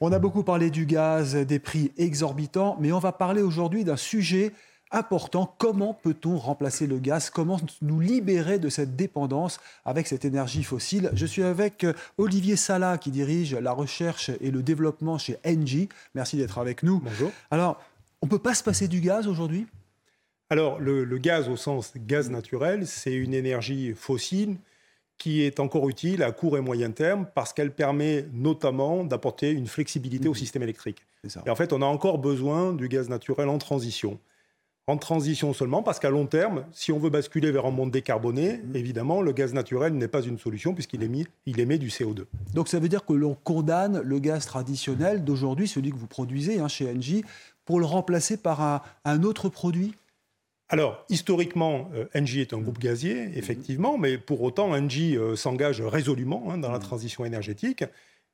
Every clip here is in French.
On a beaucoup parlé du gaz, des prix exorbitants, mais on va parler aujourd'hui d'un sujet important. Comment peut-on remplacer le gaz? Comment nous libérer de cette dépendance avec cette énergie fossile? Je suis avec euh, Olivier Sala qui dirige la recherche et le développement chez Engie. Merci d'être avec nous. Bonjour. Alors, on ne peut pas se passer du gaz aujourd'hui? Alors, le, le, gaz au sens gaz naturel, c'est une énergie fossile qui est encore utile à court et moyen terme parce qu'elle permet notamment d'apporter une flexibilité au mmh. système électrique. Et en fait, on a encore besoin du gaz naturel en transition en transition seulement, parce qu'à long terme, si on veut basculer vers un monde décarboné, mmh. évidemment, le gaz naturel n'est pas une solution puisqu'il émet, il émet du CO2. Donc ça veut dire que l'on condamne le gaz traditionnel d'aujourd'hui, celui que vous produisez hein, chez Engie, pour le remplacer par un, autre produit? Alors, historiquement, euh, Engie est un groupe gazier, effectivement, mais pour autant, Engie euh, s'engage résolument hein, dans la mmh. transition énergétique.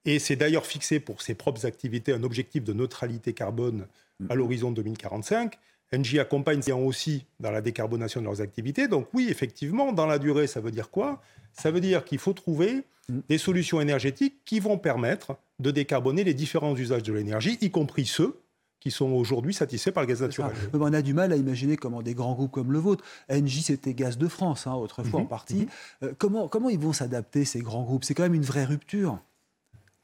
Et c'est d'ailleurs fixé pour ses propres activités un objectif de neutralité carbone à l'horizon 2045. Engie accompagne aussi dans la décarbonation de leurs activités. Donc oui, effectivement, dans la durée, ça veut dire quoi? Ça veut dire qu'il faut trouver mm. des solutions énergétiques qui vont permettre de décarboner les différents usages de l'énergie, y compris ceux qui sont aujourd'hui satisfaits par le gaz naturel. On a du mal à imaginer comment des grands groupes comme le vôtre, Engie c'était Gaz de France hein, autrefois en mhm. partie, mhm. euh, comment, comment ils vont s'adapter ces grands groupes? C'est quand même une vraie rupture.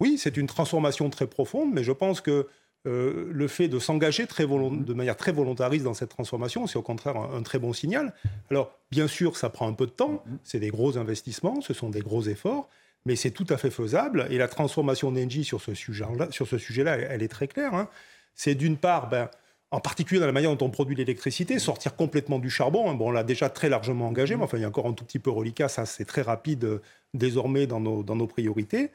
Oui, c'est une transformation très profonde, mais je pense que euh, le fait de s'engager de manière très volontariste dans cette transformation, c'est au contraire un, très bon signal. Alors, bien sûr, ça prend un peu de temps, c'est des gros investissements, ce sont des gros efforts, mais c'est tout à fait faisable. Et la transformation d'Engie sur ce sujet-là, sujet elle, est très claire. Hein. C'est d'une part, ben, en particulier dans la manière dont on produit l'électricité, sortir complètement du charbon. Hein. Bon, on l'a déjà très largement engagé, mais enfin, il y a encore un tout petit peu reliquat, ça c'est très rapide euh, désormais dans nos priorités.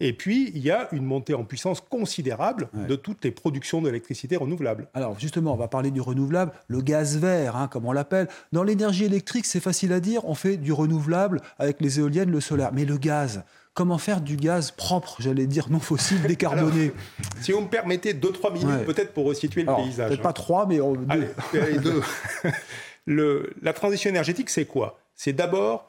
Et puis, il y a une montée en puissance considérable de toutes les productions d'électricité renouvelable. Alors, justement, on va parler du renouvelable, le gaz vert, hein, comme on l'appelle. Dans l'énergie électrique, c'est facile à dire, on fait du renouvelable avec les éoliennes, le solaire. Mais le gaz, comment faire du gaz propre, j'allais dire non fossile, décarboné Si vous me permettez 2-3 minutes, peut-être pour resituer le paysage. Peut-être pas 3, mais deux. le, la transition énergétique, c'est quoi? C'est d'abord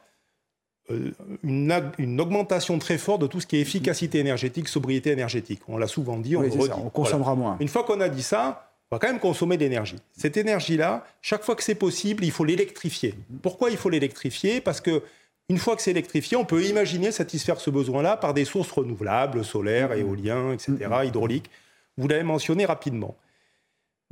euh, une, augmentation très forte de tout ce qui est efficacité énergétique, sobriété énergétique. On l'a souvent dit, on, on consommera moins. Une fois qu'on a dit ça, on va quand même consommer de l'énergie. Cette énergie-là, chaque fois que c'est possible, il faut l'électrifier. Pourquoi il faut l'électrifier? Parce que une fois que c'est électrifié, on peut imaginer satisfaire ce besoin-là par des sources renouvelables, solaires, éoliens, etc., hydrauliques. Vous l'avez mentionné rapidement.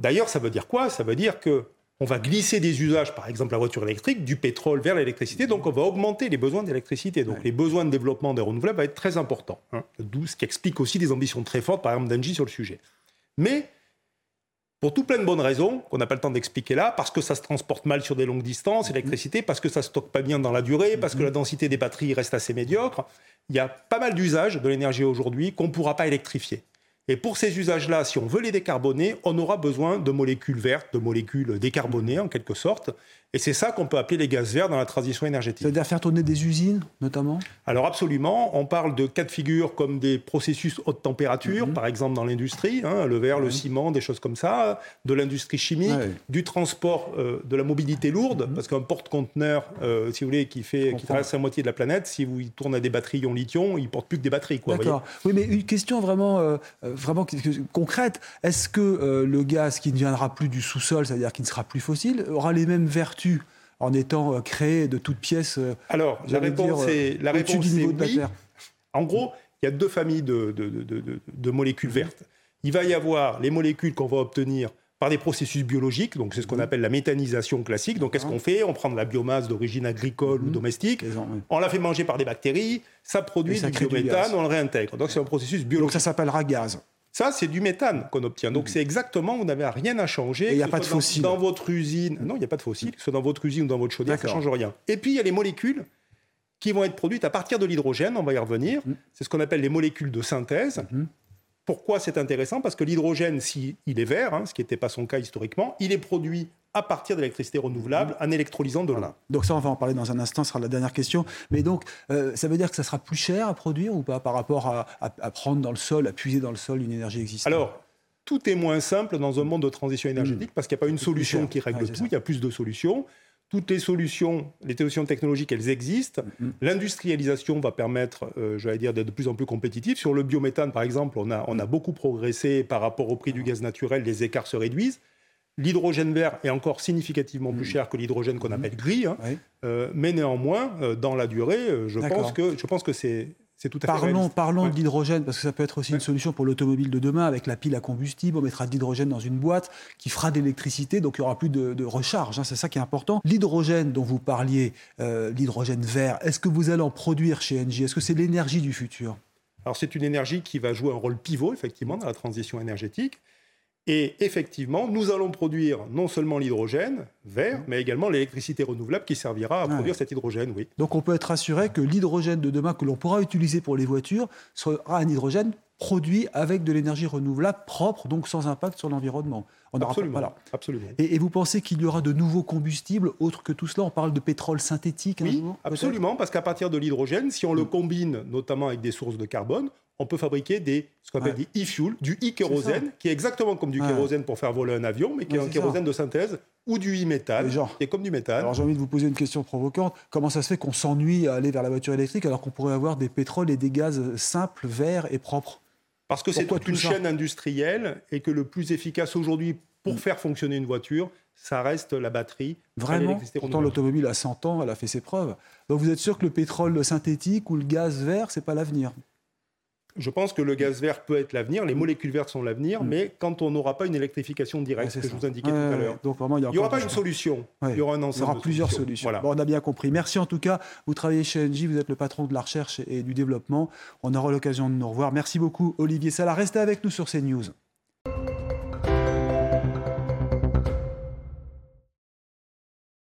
D'ailleurs, ça veut dire quoi? Ça veut dire que on va glisser des usages, par exemple la voiture électrique, du pétrole vers l'électricité, donc on va augmenter les besoins d'électricité. Donc les besoins de développement des renouvelables vont être très importants. Hein. D'où ce qui explique aussi des ambitions très fortes, par exemple d'Engie sur le sujet. Mais pour tout plein de bonnes raisons, qu'on n'a pas le temps d'expliquer là, parce que ça se transporte mal sur des longues distances, l'électricité, parce que ça ne stocke pas bien dans la durée, parce que la densité des batteries reste assez médiocre, il y a pas mal d'usages de l'énergie aujourd'hui qu'on ne pourra pas électrifier. Et pour ces usages-là, si on veut les décarboner, on aura besoin de molécules vertes, de molécules décarbonées en quelque sorte. Et c'est ça qu'on peut appeler les gaz verts dans la transition énergétique. C'est-à-dire faire tourner des usines, notamment? Alors absolument. On parle de cas de figure comme des processus haute température, mhm. par exemple dans l'industrie, hein, le verre, le ciment, des choses comme ça, de l'industrie chimique, du transport, euh, de la mobilité lourde, mhm. parce qu'un porte-conteneur, euh, si vous voulez, qui, fait, qui traverse la moitié de la planète, si vous y tourne à des batteries en lithium, il porte plus que des batteries. D'accord. Oui, mais une question vraiment, euh, vraiment concrète. Est-ce que le gaz qui ne viendra plus du sous-sol, c'est-à-dire qui ne sera plus fossile, aura les mêmes vertus en étant euh, créé de toutes pièces euh, Alors, la réponse, est, la réponse est oui. En gros, il y a deux familles de, de, molécules vertes. Il va y avoir les molécules qu'on va obtenir par des processus biologiques, donc c'est ce qu'on appelle la méthanisation classique. Donc qu'est-ce qu'on fait? On prend de la biomasse d'origine agricole ou mhm. domestique, on la fait manger par des bactéries, ça produit du biométhane, on le réintègre. Donc c'est un processus biologique. Donc ça s'appellera gaz. Ça, c'est du méthane qu'on obtient. Donc, mm. c'est exactement, vous n'avez rien à changer. Il n'y a pas de fossile. Dans, votre usine, non, il n'y a pas de fossile. Que ce soit dans votre usine ou dans votre chaudière, ça ne change rien. Et puis, il y a les molécules qui vont être produites à partir de l'hydrogène, on va y revenir. C'est ce qu'on appelle les molécules de synthèse. Pourquoi c'est intéressant? Parce que l'hydrogène, s'il est vert, hein, ce qui n'était pas son cas historiquement, il est produit à partir d'électricité renouvelable en électrolysant de l'eau. Donc ça, on va en parler dans un instant, ce sera la dernière question. Mais donc, euh, ça veut dire que ça sera plus cher à produire ou pas par rapport à, à, prendre dans le sol, à puiser dans le sol une énergie existante? Alors, tout est moins simple dans un monde de transition énergétique mmh. parce qu'il n'y a pas une solution qui règle tout, il y a plus de solutions. Toutes les solutions, les solutions technologiques, elles existent. Mm-hmm. L'industrialisation va permettre, euh, j'allais dire, d'être de plus en plus compétitif. Sur le biométhane, par exemple, on a, on a beaucoup progressé par rapport au prix du gaz naturel, les écarts se réduisent. L'hydrogène vert est encore significativement plus mm. cher que l'hydrogène qu'on mm-hmm. appelle gris, hein. euh, mais néanmoins, euh, dans la durée, je pense que, je pense que c'est tout à parlons, Parlons de l'hydrogène, parce que ça peut être aussi une solution pour l'automobile de demain. Avec la pile à combustible, on mettra de l'hydrogène dans une boîte qui fera de l'électricité, donc il n'y aura plus de, recharge. Hein, c'est ça qui est important. L'hydrogène dont vous parliez, euh, l'hydrogène vert, est-ce que vous allez en produire chez Engie? Est-ce que c'est l'énergie du futur? Alors c'est une énergie qui va jouer un rôle pivot effectivement dans la transition énergétique. Et effectivement, nous allons produire non seulement l'hydrogène vert, mais également l'électricité renouvelable qui servira à produire cet hydrogène, oui. Donc on peut être assuré que l'hydrogène de demain que l'on pourra utiliser pour les voitures sera un hydrogène produit avec de l'énergie renouvelable propre, donc sans impact sur l'environnement. absolument, absolument. Et, vous pensez qu'il y aura de nouveaux combustibles autres que tout cela? On parle de pétrole synthétique Oui, absolument, parce qu'à partir de l'hydrogène, si on le combine notamment avec des sources de carbone, on peut fabriquer des, ce qu'on appelle des e-fuel, du e-kérosène, qui est exactement comme du kérosène pour faire voler un avion, mais qui est un kérosène de synthèse, ou du e-méthane, qui est comme du méthane. Alors j'ai envie de vous poser une question provocante. Comment ça se fait qu'on s'ennuie à aller vers la voiture électrique alors qu'on pourrait avoir des pétroles et des gaz simples, verts et propres? Parce que c'est toute une chaîne industrielle et que le plus efficace aujourd'hui pour mm. faire fonctionner une voiture, ça reste la batterie. Vraiment Pourtant, l'automobile a 100 ans, elle a fait ses preuves. Donc vous êtes sûr que le pétrole synthétique ou le gaz vert, c'est pas l'avenir? Je pense que le gaz vert peut être l'avenir, les molécules vertes sont l'avenir, mm. mais quand on n'aura pas une électrification directe, ce que je vous indiquais tout à l'heure. Donc vraiment, il n'y aura pas une solution, il y aura un ensemble. Il y aura plusieurs solutions. Bon, on a bien compris. Merci en tout cas. Vous travaillez chez Engie, vous êtes le patron de la recherche et du développement. On aura l'occasion de nous revoir. Merci beaucoup, Olivier Sala. Restez avec nous sur CNews.